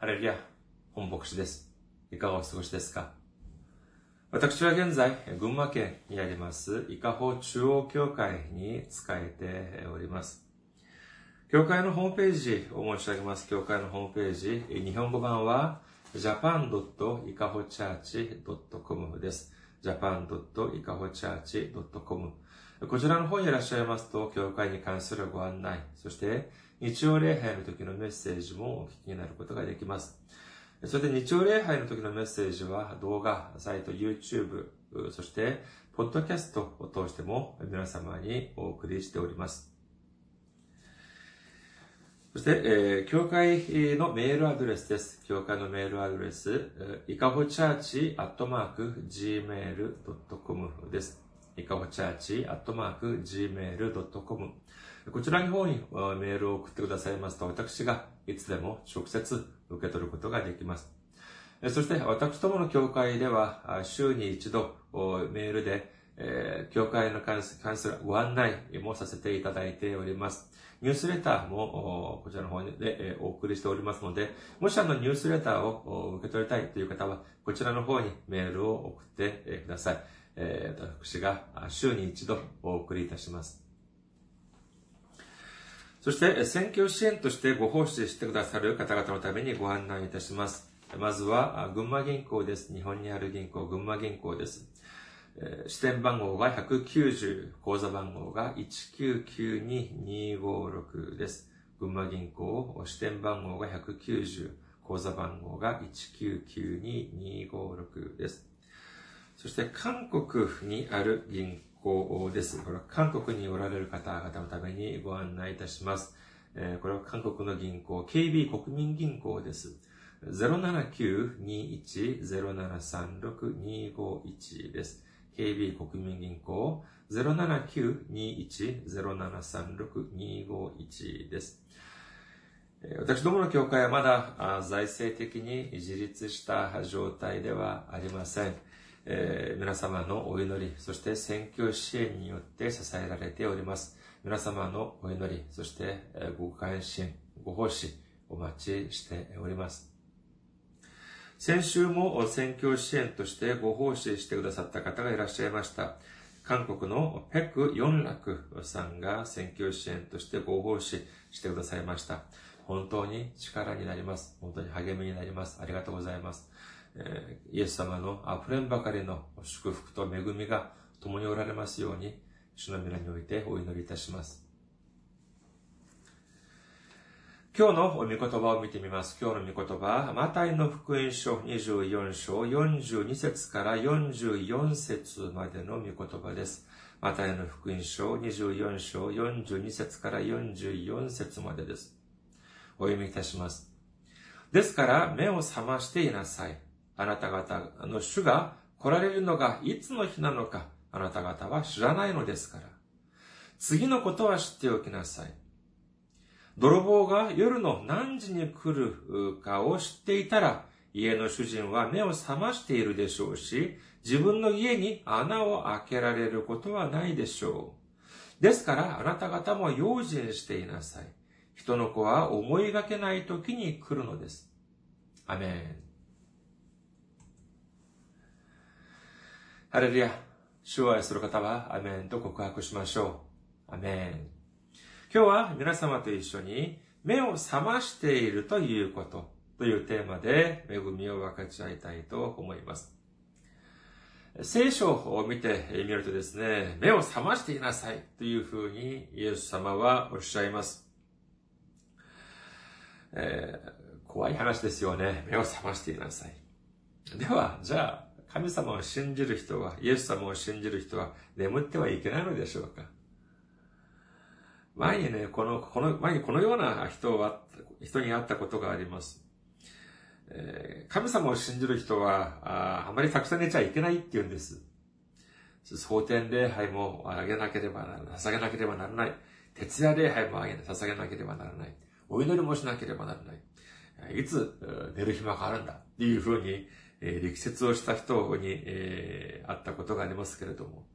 ハレルヤ、本牧師です。いかがお過ごしですか？私は現在、群馬県にあります、伊香保中央教会に仕えております。教会のホームページを申し上げます。教会のホームページ、日本語版は japan.ikahochurch.com です。japan.ikahochurch.com こちらの方にいらっしゃいますと、教会に関するご案内、そして日曜礼拝の時のメッセージもお聞きになることができます。それで日曜礼拝の時のメッセージは動画、サイト、YouTube、そして、ポッドキャストを通しても皆様にお送りしております。そして、えー、教会のメールアドレスです。教会のメールアドレス、いかほチャーチアットマーク gmail.com です。いかほチャーチアットマーク gmail.com こちらの方にメールを送ってくださいますと、私がいつでも直接受け取ることができます。そして、私どもの教会では、週に一度メールで、え、教会の関するご案内もさせていただいております。ニュースレターもこちらの方でお送りしておりますので、もしあのニュースレターを受け取りたいという方は、こちらの方にメールを送ってください。え、私が週に一度お送りいたします。そして、選挙支援としてご奉仕してくださる方々のためにご案内いたします。まずは、群馬銀行です。日本にある銀行、群馬銀行です。支店番号が190、口座番号が1992256です。群馬銀行、支店番号が190、口座番号が1992256です。そして、韓国にある銀行行です。これは韓国におられる方々のためにご案内いたします。これは韓国の銀行、KB 国民銀行です。079-21-0736-251です。KB 国民銀行079-21-0736-251です。私どもの教会はまだ財政的に自立した状態ではありません。えー、皆様のお祈り、そして選挙支援によって支えられております。皆様のお祈り、そしてご関心、ご奉仕、お待ちしております。先週も選挙支援としてご奉仕してくださった方がいらっしゃいました。韓国のペク・ヨンラクさんが選挙支援としてご奉仕してくださいました。本当に力になります。本当に励みになります。ありがとうございます。イエス様の溢れんばかりの祝福と恵みが共におられますように、主の皆においてお祈りいたします。今日の御言葉を見てみます。今日の御言葉、マタイの福音書24章42節から44節までの御言葉です。マタイの福音書24章42節から44節までです。お読みいたします。ですから目を覚ましていなさい。あなた方の主が来られるのがいつの日なのか、あなた方は知らないのですから。次のことは知っておきなさい。泥棒が夜の何時に来るかを知っていたら、家の主人は目を覚ましているでしょうし、自分の家に穴を開けられることはないでしょう。ですから、あなた方も用心していなさい。人の子は思いがけない時に来るのです。アメン。ハレルヤ。主を愛する方は、アメンと告白しましょう。アメン。今日は皆様と一緒に、目を覚ましているということというテーマで恵みを分かち合いたいと思います。聖書を見てみるとですね、目を覚ましていなさいというふうにイエス様はおっしゃいます。えー、怖い話ですよね。目を覚ましていなさい。では、じゃあ、神様を信じる人は、イエス様を信じる人は眠ってはいけないのでしょうか？前にね、この、この、前にこのような人は、人に会ったことがあります。えー、神様を信じる人はあ、あまりたくさん寝ちゃいけないって言うんです。蒼天礼拝もあげなければならない。捧げなければならない。徹夜礼拝もあげ捧げなければならない。お祈りもしなければならない。いつ寝る暇があるんだっていうふうに、え、力説をした人に、えー、会ったことがありますけれども、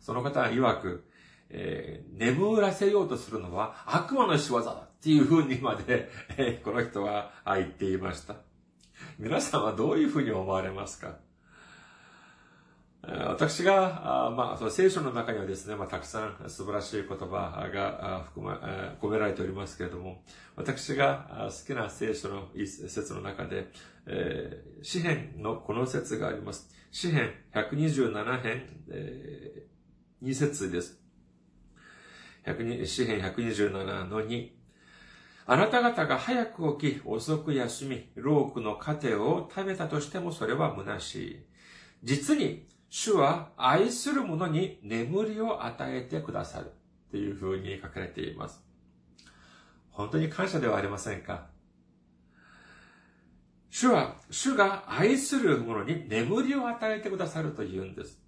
その方は曰く、えー、眠らせようとするのは悪魔の仕業だ。っていうふうにまで、えこの人は言っていました。皆さんはどういうふうに思われますか？私が、まあ、聖書の中にはですね、まあ、たくさん素晴らしい言葉が含ま、込められておりますけれども、私が好きな聖書の一節の中で、えー、詩篇のこの説があります。詩篇127編、えー、2節です。詩篇127の2。あなた方が早く起き、遅く休み、ロークの糧を食べたとしてもそれは虚しい。実に、主は愛する者に眠りを与えてくださる。っていう風に書かれています。本当に感謝ではありませんか？主は、主が愛する者に眠りを与えてくださると言うんです。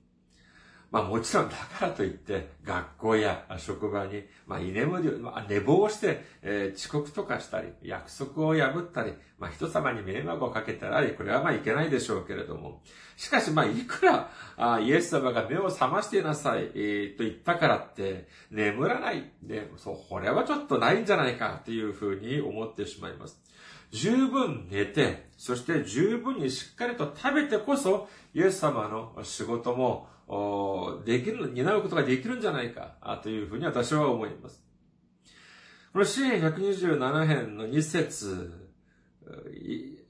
まあもちろんだからといって、学校や職場に、まあ居眠り、まあ寝坊して、えー、遅刻とかしたり、約束を破ったり、まあ人様に迷惑をかけたり、これはまあいけないでしょうけれども。しかしまあいくら、あイエス様が目を覚ましていなさい、えー、と言ったからって、眠らない。で、そう、これはちょっとないんじゃないかっていうふうに思ってしまいます。十分寝て、そして十分にしっかりと食べてこそ、イエス様の仕事も、できる、担うことができるんじゃないか、というふうに私は思います。この詩篇127編の2節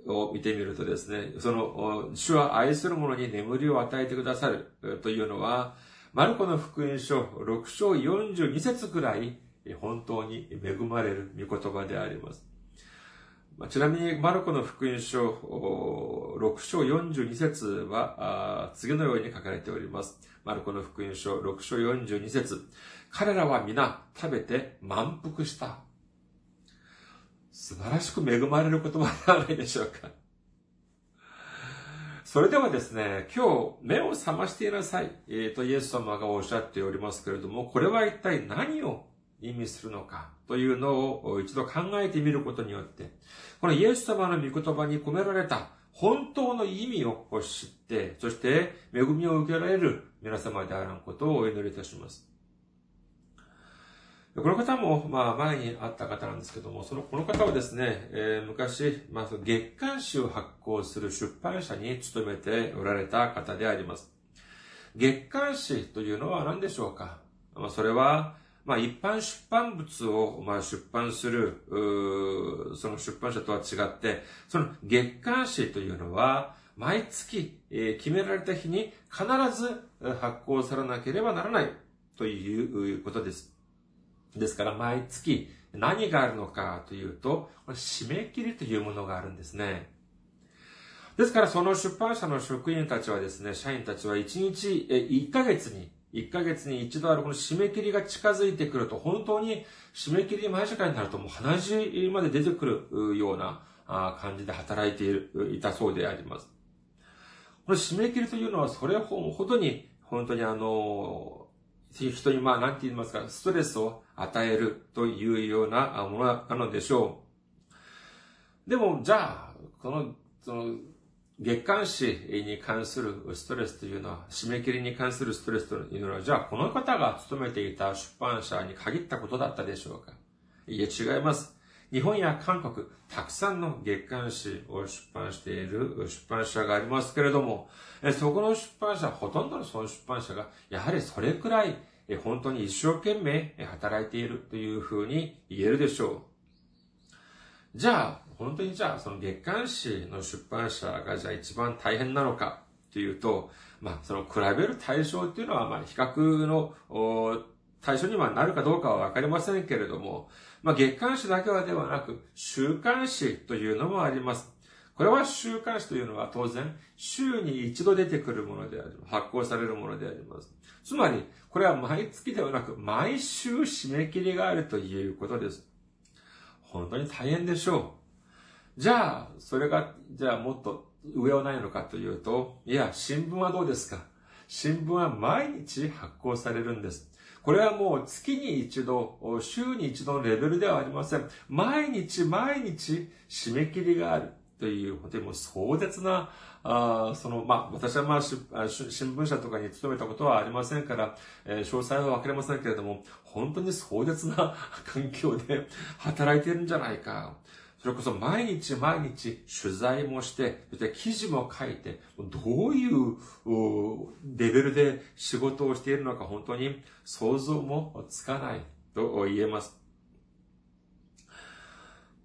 を見てみるとですね、その、主は愛する者に眠りを与えてくださるというのは、マルコの福音書6章42節くらい本当に恵まれる御言葉であります。ちなみに、マルコの福音書6章42節は次のように書かれております。マルコの福音書6章42節彼らは皆食べて満腹した。素晴らしく恵まれる言葉ではないでしょうか。それではですね、今日目を覚ましていなさい、えー、とイエス様がおっしゃっておりますけれども、これは一体何を意味するのかというのを一度考えてみることによって、このイエス様の御言葉に込められた本当の意味を知って、そして恵みを受けられる皆様であらんことをお祈りいたします。この方も、まあ、前に会った方なんですけども、その、この方はですね、えー、昔、まあ、月刊誌を発行する出版社に勤めておられた方であります。月刊誌というのは何でしょうか？まあ、それは、まあ、一般出版物を、まあ、出版する、その出版社とは違って、その月刊誌というのは、毎月、えー、決められた日に必ず発行されなければならないということです。ですから、毎月何があるのかというと、締め切りというものがあるんですね。ですから、その出版社の職員たちはですね、社員たちは1日、1ヶ月に1ヶ月に一度あるこの締め切りが近づいてくると、本当に締め切り前社会になるともう鼻血まで出てくるような感じで働いている、いたそうであります。この締め切りというのはそれほどに、本当にあの、人にまあ何て言いますか、ストレスを与えるというようなものなのでしょう。でも、じゃあ、この、その、月刊誌に関するストレスというのは、締め切りに関するストレスというのは、じゃあこの方が勤めていた出版社に限ったことだったでしょうか？いえ、違います。日本や韓国、たくさんの月刊誌を出版している出版社がありますけれども、そこの出版社、ほとんどのその出版社が、やはりそれくらい本当に一生懸命働いているというふうに言えるでしょう。じゃあ、本当にじゃあ、その月刊誌の出版社がじゃあ一番大変なのかっていうと、まあ、その比べる対象っていうのは、まあ、比較の対象にはなるかどうかはわかりませんけれども、まあ、月刊誌だけはではなく、週刊誌というのもあります。これは週刊誌というのは当然、週に一度出てくるものであり、発行されるものであります。つまり、これは毎月ではなく、毎週締め切りがあるということです。本当に大変でしょう。じゃあ、それが、じゃあもっと上はないのかというと、いや、新聞はどうですか？新聞は毎日発行されるんです。これはもう月に一度、週に一度のレベルではありません。毎日毎日締め切りがある。という、本当にも壮絶な、あその、まあ、私はまあ、新聞社とかに勤めたことはありませんから、えー、詳細はわかりませんけれども、本当に壮絶な環境で働いてるんじゃないか。それこそ毎日毎日取材もして、そして記事も書いて、どういうレベルで仕事をしているのか本当に想像もつかないと言えます。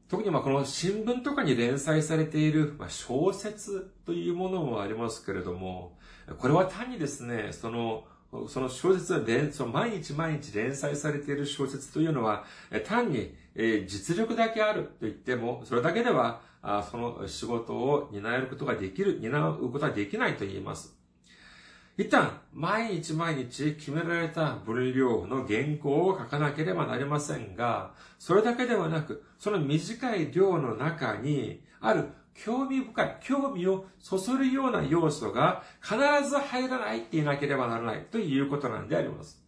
特にまあこの新聞とかに連載されている小説というものもありますけれども、これは単にですね、そのその小説はで、その毎日毎日連載されている小説というのは、単に実力だけあると言っても、それだけでは、その仕事を担えることができる、担うことはできないと言います。一旦、毎日毎日決められた分量の原稿を書かなければなりませんが、それだけではなく、その短い量の中に、ある興味深い、興味をそそるような要素が必ず入らないっていなければならないということなんであります。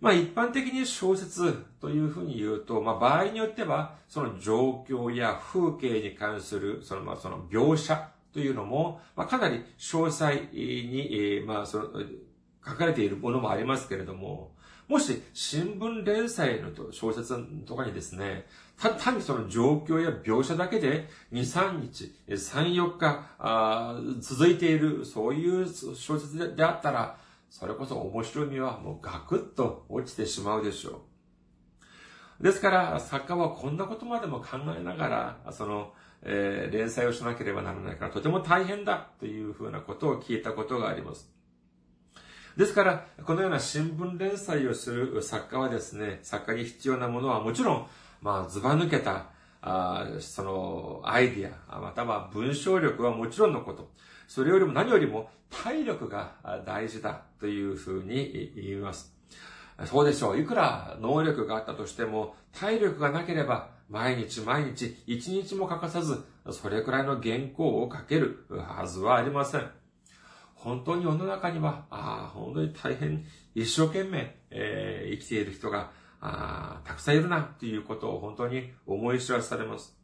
まあ一般的に小説というふうに言うと、まあ場合によっては、その状況や風景に関する、そのまあその描写というのも、まあかなり詳細に、まあその、書かれているものもありますけれども、もし新聞連載の小説とかにですね、た単にその状況や描写だけで2、3日、3、4日続いている、そういう小説であったら、それこそ面白みはもうガクッと落ちてしまうでしょう。ですから、作家はこんなことまでも考えながら、その、えー、連載をしなければならないから、とても大変だというふうなことを聞いたことがあります。ですから、このような新聞連載をする作家はですね、作家に必要なものはもちろん、まあ、ずば抜けた、あその、アイディア、または文章力はもちろんのこと。それよりも何よりも体力が大事だというふうに言います。そうでしょう。いくら能力があったとしても、体力がなければ、毎日毎日、一日も欠かさず、それくらいの原稿を書けるはずはありません。本当に世の中には、ああ、本当に大変一生懸命、えー、生きている人があたくさんいるなっていうことを本当に思い知らされます。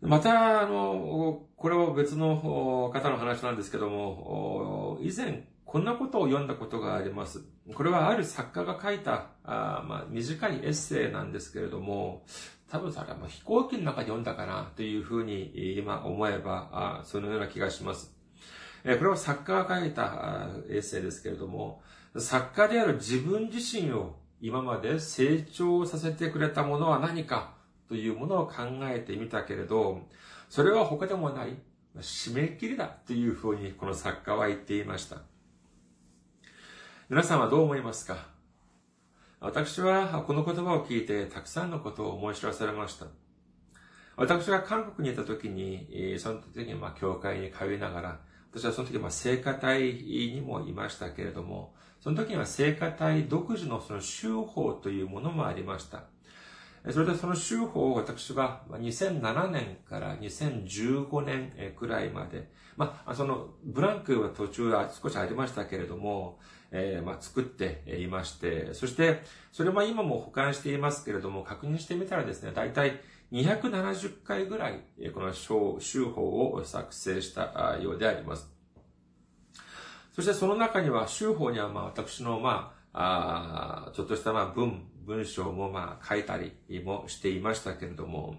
また、あの、これは別の方の話なんですけども、以前こんなことを読んだことがあります。これはある作家が書いた、あまあ、短いエッセイなんですけれども、多分それは飛行機の中で読んだかなというふうに今思えば、あそのような気がします。これは作家が書いたエッセイですけれども、作家である自分自身を今まで成長させてくれたものは何かというものを考えてみたけれど、それは他でもない締め切りだというふうにこの作家は言っていました。皆さんはどう思いますか？私はこの言葉を聞いてたくさんのことを思い知らされました。私が韓国にいた時に、その時にまあ教会に通いながら、私はその時まあ聖歌隊にもいましたけれども、その時には聖歌隊独自のその修法というものもありました。それでその修法を私は2007年から2015年くらいまで、まあ、そのブランクは途中は少しありましたけれども、えー、まあ、作っていまして、そして、それは今も保管していますけれども、確認してみたらですね、大体270回ぐらい、この修法を作成したようであります。そしてその中には、修法にはまあ私のまあ、あちょっとしたまあ文、文章もまあ書いたりもしていましたけれども、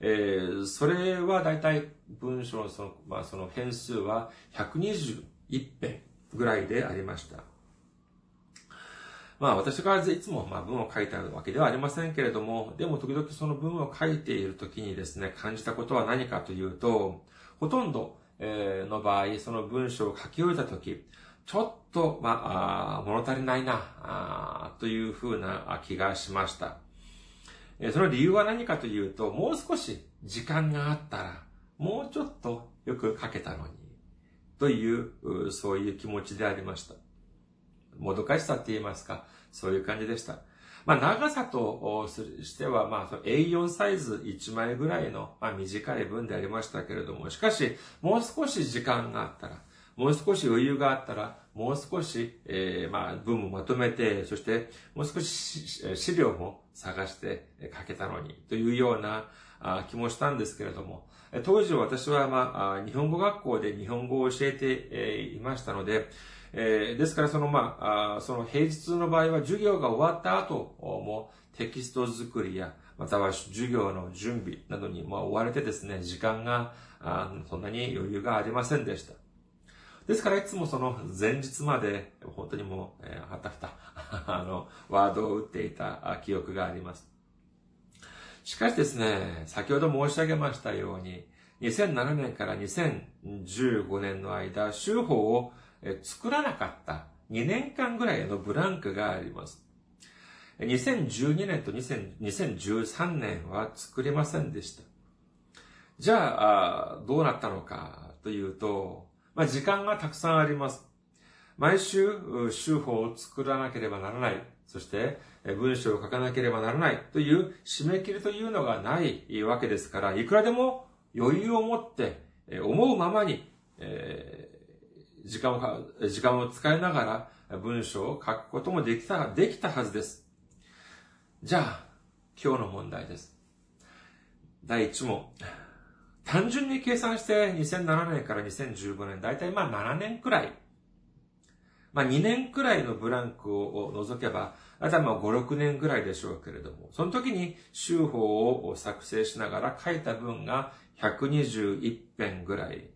えー、それは大体文章のその、まあその変数は121編ぐらいでありました。まあ私がいつもまあ文を書いてあるわけではありませんけれども、でも時々その文を書いている時にですね、感じたことは何かというと、ほとんどの場合、その文章を書き終えた時、ちょっと、まあ、物足りないな、というふうな気がしました。その理由は何かというと、もう少し時間があったら、もうちょっとよく書けたのに、という、そういう気持ちでありました。もどかしさって言いますか、そういう感じでした。まあ、長さとしては、まあ、A4 サイズ1枚ぐらいの、まあ、短い文でありましたけれども、しかし、もう少し時間があったら、もう少し余裕があったら、もう少し、えー、まあ、文もまとめて、そして、もう少し資料も探して書けたのに、というような気もしたんですけれども、当時私は、まあ、日本語学校で日本語を教えていましたので、えー、ですからそのまあ、あその平日の場合は授業が終わった後もテキスト作りや、または授業の準備などに、まあ追われてですね、時間があそんなに余裕がありませんでした。ですからいつもその前日まで本当にもう、えー、はたふた、あの、ワードを打っていた記憶があります。しかしですね、先ほど申し上げましたように、2007年から2015年の間、州法を作らなかった2年間ぐらいのブランクがあります。2012年と2013年は作れませんでした。じゃあ、どうなったのかというと、まあ、時間がたくさんあります。毎週、週法を作らなければならない。そして、文章を書かなければならないという締め切りというのがないわけですから、いくらでも余裕を持って、思うままに、時間を、時間を使いながら文章を書くこともできた、できたはずです。じゃあ、今日の問題です。第1問。単純に計算して2007年から2015年、だいたいまあ7年くらい。まあ2年くらいのブランクを除けば、あとはまあ5、6年くらいでしょうけれども、その時に週法を作成しながら書いた文が121編ぐらい。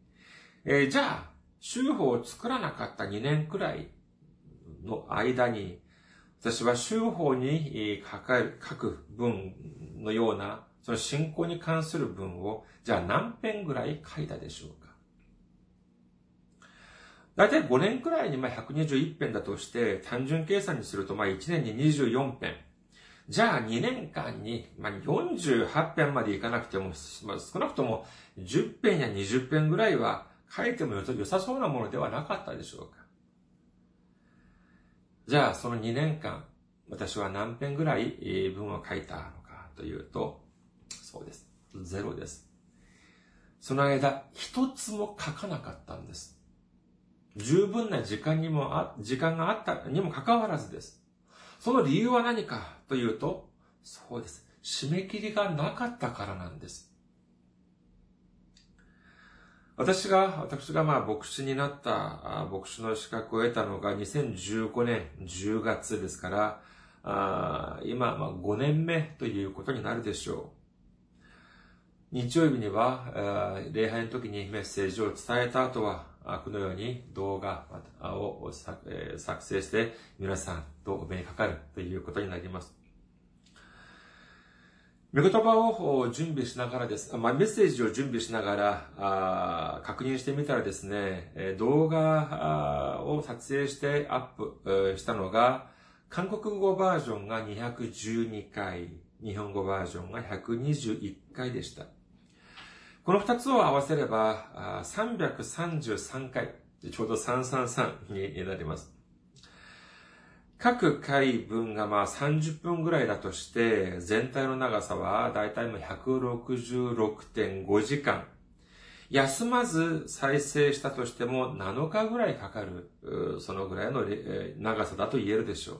えー、じゃあ、週法を作らなかった2年くらいの間に、私は週法に書く文のようなその信仰に関する文を、じゃあ何編ぐらい書いたでしょうかだいたい5年くらいにまあ121編だとして、単純計算にするとまあ1年に24編。じゃあ2年間に、まあ、48編までいかなくても、まあ、少なくとも10編や20編ぐらいは書いても良さそうなものではなかったでしょうか。じゃあその2年間、私は何編ぐらい文を書いたのかというと、そうです。ゼロです。その間、一つも書かなかったんです。十分な時間にもあ、時間があったにもかかわらずです。その理由は何かというと、そうです。締め切りがなかったからなんです。私が、私がまあ牧師になった牧師の資格を得たのが2015年10月ですから、あ今、まあ5年目ということになるでしょう。日曜日には、礼拝の時にメッセージを伝えた後は、このように動画を作成して皆さんとお目にかかるということになります。御言葉を準備しながらです。まあ、メッセージを準備しながら確認してみたらですね、動画を撮影してアップしたのが、韓国語バージョンが212回、日本語バージョンが121回でした。この二つを合わせれば、333回、ちょうど333になります。各回分がまあ30分ぐらいだとして、全体の長さはだいたい166.5時間。休まず再生したとしても7日ぐらいかかる、そのぐらいの長さだと言えるでしょう。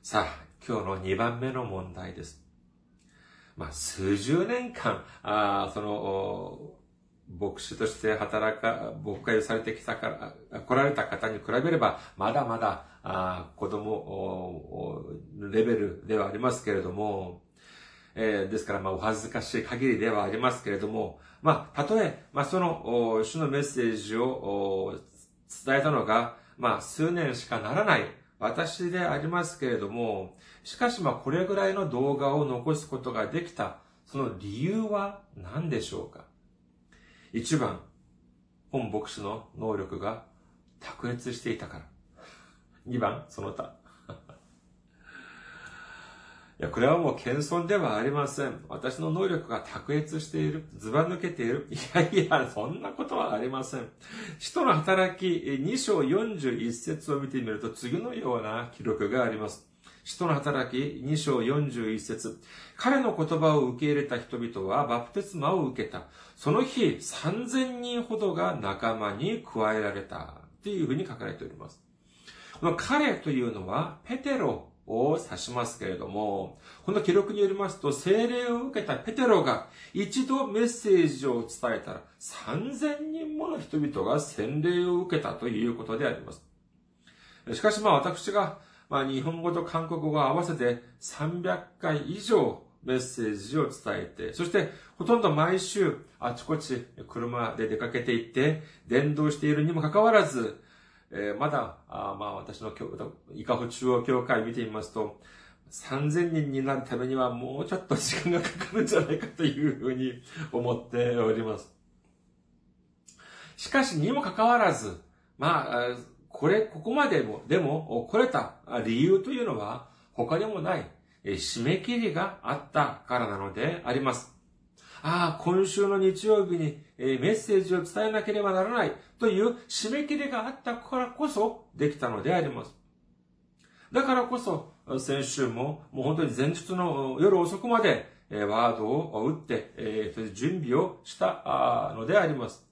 さあ、今日の2番目の問題です。まあ、数十年間、あその、牧師として働か、牧会をされてきたから、来られた方に比べれば、まだまだ、あ子供レベルではありますけれども、えー、ですから、まあ、お恥ずかしい限りではありますけれども、まあ、たとえ、まあ、その、主のメッセージを伝えたのが、まあ、数年しかならない私でありますけれども、しかしまあこれぐらいの動画を残すことができた、その理由は何でしょうか？一番、本牧師の能力が卓越していたから。二番、その他。いや、これはもう謙遜ではありません。私の能力が卓越している。ずば抜けている。いやいや、そんなことはありません。使徒の働き2章41節を見てみると次のような記録があります。使徒の働き2章41節彼の言葉を受け入れた人々はバプテスマを受けた。その日、3000人ほどが仲間に加えられた。っていうふうに書かれております。この彼というのは、ペテロを指しますけれども、この記録によりますと、精霊を受けたペテロが一度メッセージを伝えたら、3000人もの人々が洗礼を受けたということであります。しかしまあ私が、まあ日本語と韓国語合わせて300回以上メッセージを伝えて、そしてほとんど毎週あちこち車で出かけていって、伝道しているにもかかわらず、えー、まだ、あまあ私の伊香保中央教会見てみますと、3000人になるためにはもうちょっと時間がかかるんじゃないかというふうに思っております。しかしにもかかわらず、まあ、これ、ここまでも、でも、来れた理由というのは、他にもない、締め切りがあったからなのであります。ああ、今週の日曜日にえメッセージを伝えなければならないという締め切りがあったからこそできたのであります。だからこそ、先週ももう本当に前日の夜遅くまでえワードを打って、準備をしたのであります。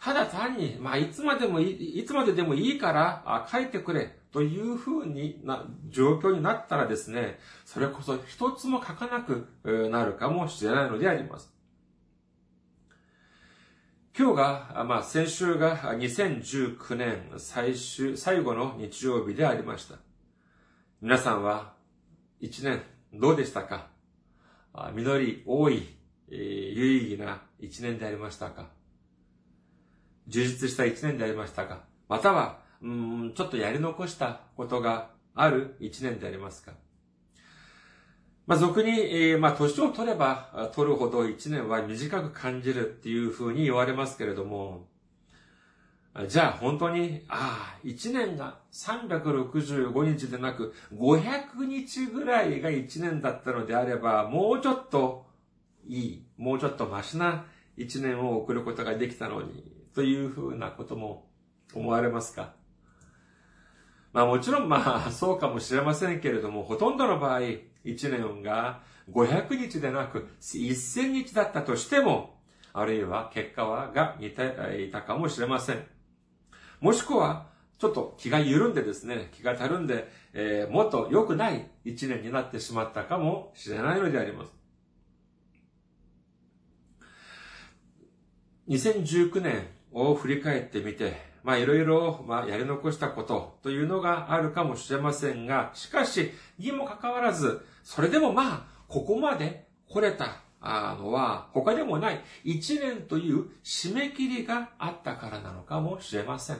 ただ単に、まあ、いつまでもいい、いつまででもいいから、書いてくれ、というふうにな、状況になったらですね、それこそ一つも書かなくなるかもしれないのであります。今日が、まあ、先週が2019年最終、最後の日曜日でありました。皆さんは一年どうでしたか？実り多い、有意義な一年でありましたか？充実した一年でありましたか？または、うん、ちょっとやり残したことがある一年でありますか。まあ、俗に、えー、まあ、年を取れば取るほど一年は短く感じるっていうふうに言われますけれども、じゃあ本当に、ああ、一年が365日でなく500日ぐらいが一年だったのであれば、もうちょっといい、もうちょっとマシな一年を送ることができたのに、というふうなことも思われますか。まあもちろんまあ そうかもしれませんけれども、ほとんどの場合、1年が500日でなく1000日だったとしても、あるいは結果はが似ていたかもしれません。もしくは、ちょっと気が緩んでですね、気がたるんで、えー、もっと良くない一年になってしまったかもしれないのであります。2019年を振り返ってみて、まあいろいろ、まあやり残したことというのがあるかもしれませんが、しかし、にもかかわらず、それでもまあ、ここまで来れたのは他でもない一年という締め切りがあったからなのかもしれません。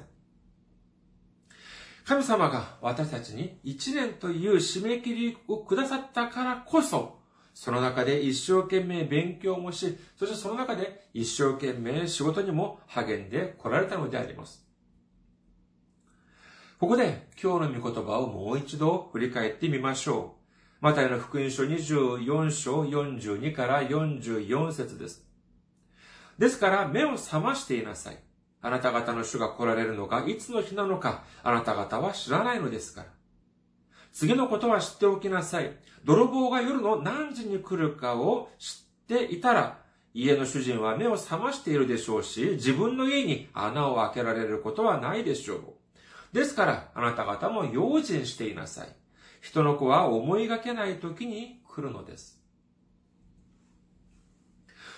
神様が私たちに一年という締め切りをくださったからこそ、その中で一生懸命勉強もし、そしてその中で一生懸命仕事にも励んで来られたのであります。ここで今日の御言葉をもう一度振り返ってみましょう。マタイの福音書24章42から44節です。ですから目を覚ましていなさい。あなた方の主が来られるのがいつの日なのか、あなた方は知らないのですから。次のことは知っておきなさい。泥棒が夜の何時に来るかを知っていたら、家の主人は目を覚ましているでしょうし、自分の家に穴を開けられることはないでしょう。ですから、あなた方も用心していなさい。人の子は思いがけない時に来るのです。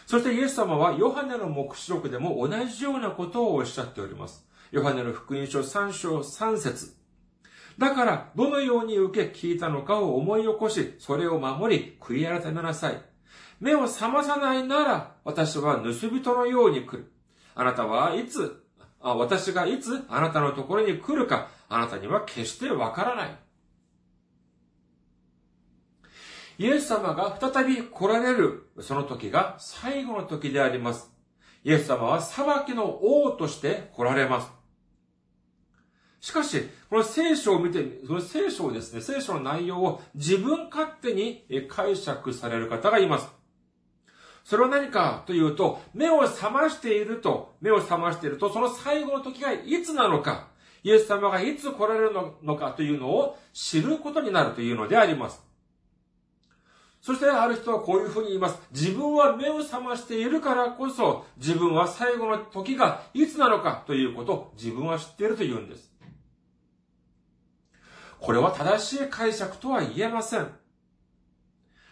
そしてイエス様はヨハネの目視録でも同じようなことをおっしゃっております。ヨハネの福音書3章3節だから、どのように受け聞いたのかを思い起こし、それを守り、悔い改めなさい。目を覚まさないなら、私は盗人のように来る。あなたはいつ、私がいつあなたのところに来るか、あなたには決してわからない。イエス様が再び来られる、その時が最後の時であります。イエス様は裁きの王として来られます。しかし、この聖書を見て、その聖書をですね、聖書の内容を自分勝手に解釈される方がいます。それは何かというと、目を覚ましていると、目を覚ましていると、その最後の時がいつなのか、イエス様がいつ来られるのかというのを知ることになるというのであります。そしてある人はこういうふうに言います。自分は目を覚ましているからこそ、自分は最後の時がいつなのかということを自分は知っていると言うんです。これは正しい解釈とは言えません。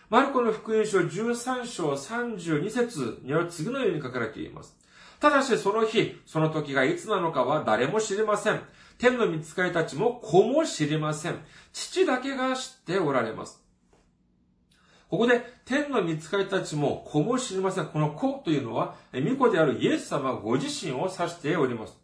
マルコの福音書13章32節には次のように書かれています。ただしその日、その時がいつなのかは誰も知りません。天の見つかりたちも子も知りません。父だけが知っておられます。ここで、天の見つかりたちも子も知りません。この子というのは、巫女であるイエス様ご自身を指しております。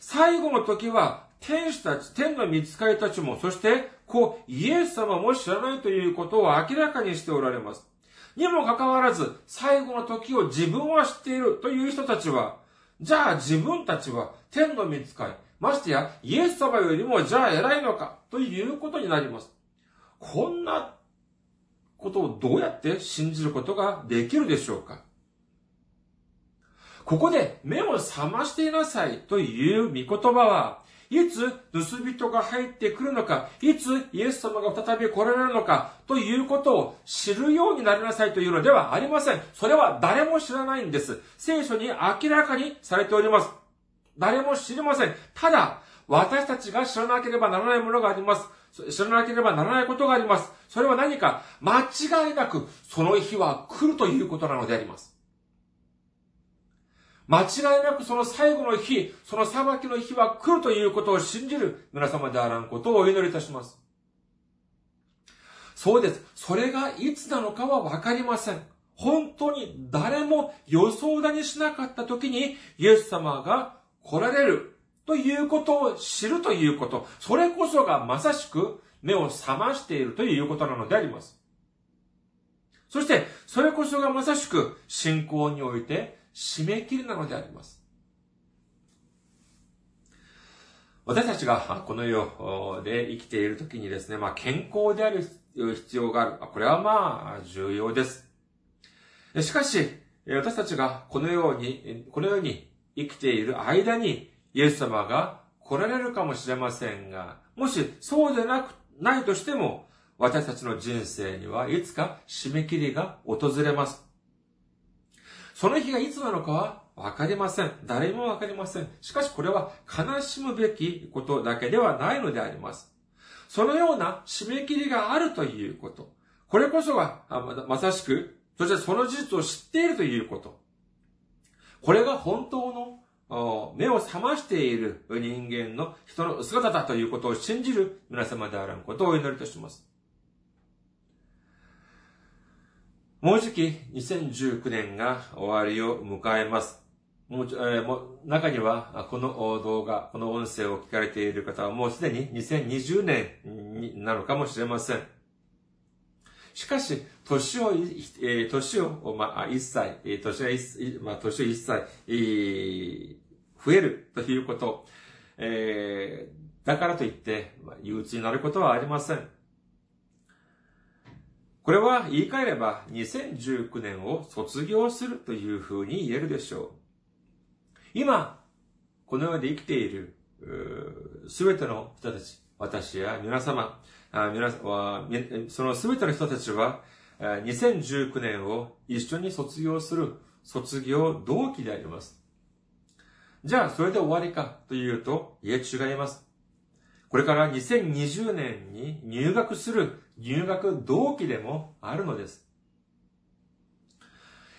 最後の時は、天使たち、天の見つかりたちも、そして、子、イエス様も知らないということを明らかにしておられます。にもかかわらず、最後の時を自分は知っているという人たちは、じゃあ自分たちは天の見つかり、ましてやイエス様よりもじゃあ偉いのかということになります。こんなことをどうやって信じることができるでしょうかここで目を覚ましていなさいという御言葉は、いつ盗人が入ってくるのか、いつイエス様が再び来られるのか、ということを知るようになりなさいというのではありません。それは誰も知らないんです。聖書に明らかにされております。誰も知りません。ただ、私たちが知らなければならないものがあります。知らなければならないことがあります。それは何か？間違いなくその日は来るということなのであります。間違いなくその最後の日、その裁きの日は来るということを信じる皆様であらんことをお祈りいたします。そうです。それがいつなのかはわかりません。本当に誰も予想だにしなかった時にイエス様が来られるということを知るということ、それこそがまさしく目を覚ましているということなのであります。そして、それこそがまさしく信仰において締め切りなのであります。私たちがこの世で生きているときにですね、まあ健康である必要がある。これはまあ重要です。しかし、私たちがこのように、このように生きている間に、イエス様が来られるかもしれませんが、もしそうでなく、ないとしても、私たちの人生にはいつか締め切りが訪れます。その日がいつなのかはわかりません。誰もわかりません。しかしこれは悲しむべきことだけではないのであります。そのような締め切りがあるということ。これこそがまさしく、そしてその事実を知っているということ。これが本当の目を覚ましている人間の人の姿だということを信じる皆様であらんことをお祈りいたします。もうじき2019年が終わりを迎えます。もう、えー、中には、この動画、この音声を聞かれている方はもうすでに2020年になのかもしれません。しかし、年を、えー、年を、まあ、一歳、年が一、まあ、年を一歳、えー、増えるということ、えー、だからといって、憂鬱になることはありません。これは言い換えれば2019年を卒業するというふうに言えるでしょう。今、この世で生きている、すべての人たち、私や皆様、あ皆はそのすべての人たちは、2019年を一緒に卒業する卒業同期であります。じゃあ、それで終わりかというと、いえ、違います。これから2020年に入学する入学同期でもあるのです。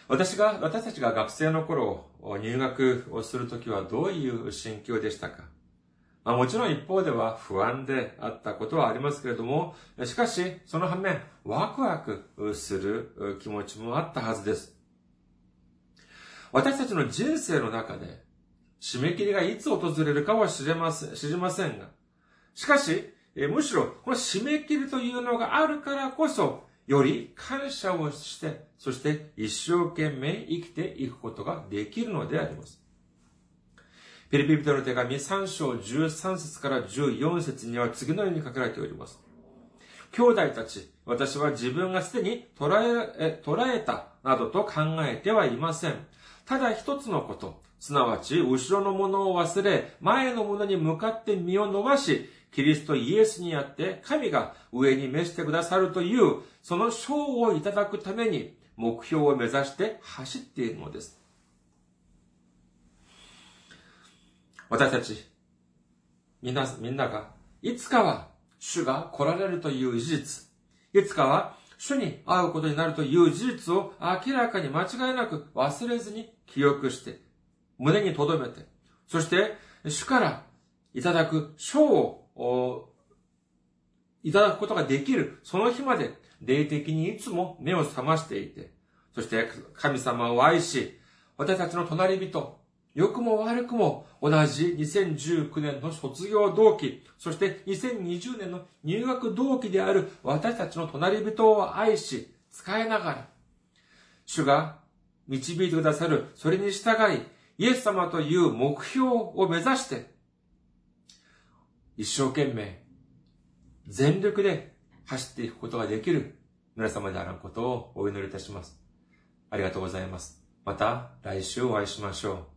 私が、私たちが学生の頃、入学をするときはどういう心境でしたか？まあ、もちろん一方では不安であったことはありますけれども、しかし、その反面、ワクワクする気持ちもあったはずです。私たちの人生の中で、締め切りがいつ訪れるかは知れません、知りませんが、しかし、むしろ、この締め切りというのがあるからこそ、より感謝をして、そして一生懸命生きていくことができるのであります。ピリピリトの手紙3章13節から14節には次のように書かれております。兄弟たち、私は自分がすでに捉え、捉えたなどと考えてはいません。ただ一つのこと、すなわち、後ろのものを忘れ、前のものに向かって身を伸ばし、キリストイエスにあって神が上に召してくださるという、その賞をいただくために目標を目指して走っているのです。私たち、みんな、みんなが、いつかは主が来られるという事実、いつかは主に会うことになるという事実を明らかに間違いなく忘れずに記憶して、胸に留めて、そして主からいただく賞をいただくことができる、その日まで霊的にいつも目を覚ましていて、そして神様を愛し、私たちの隣人、良くも悪くも同じ2019年の卒業同期、そして2020年の入学同期である私たちの隣人を愛し、使いながら、主が導いてくださる、それに従い、イエス様という目標を目指して、一生懸命、全力で走っていくことができる皆様であることをお祈りいたします。ありがとうございます。また来週お会いしましょう。